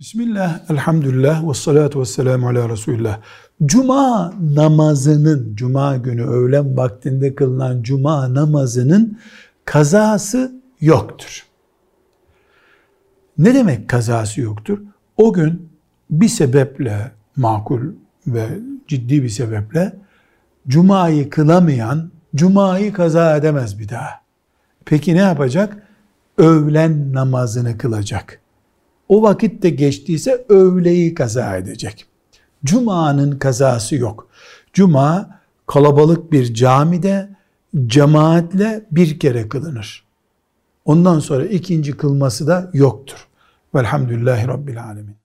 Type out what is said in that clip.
Bismillah, elhamdülillah ve salatu ve selamu ala Resulullah. Cuma namazının, cuma günü öğlen vaktinde kılınan cuma namazının kazası yoktur. Ne demek kazası yoktur? O gün bir sebeple, makul ve ciddi bir sebeple cumayı kılamayan, cumayı kaza edemez bir daha. Peki ne yapacak? Öğlen namazını kılacak. O vakit de geçtiyse öğleyi kaza edecek. Cuma'nın kazası yok. Cuma kalabalık bir camide cemaatle bir kere kılınır. Ondan sonra ikinci kılması da yoktur. Velhamdülillahi Rabbil Alemin.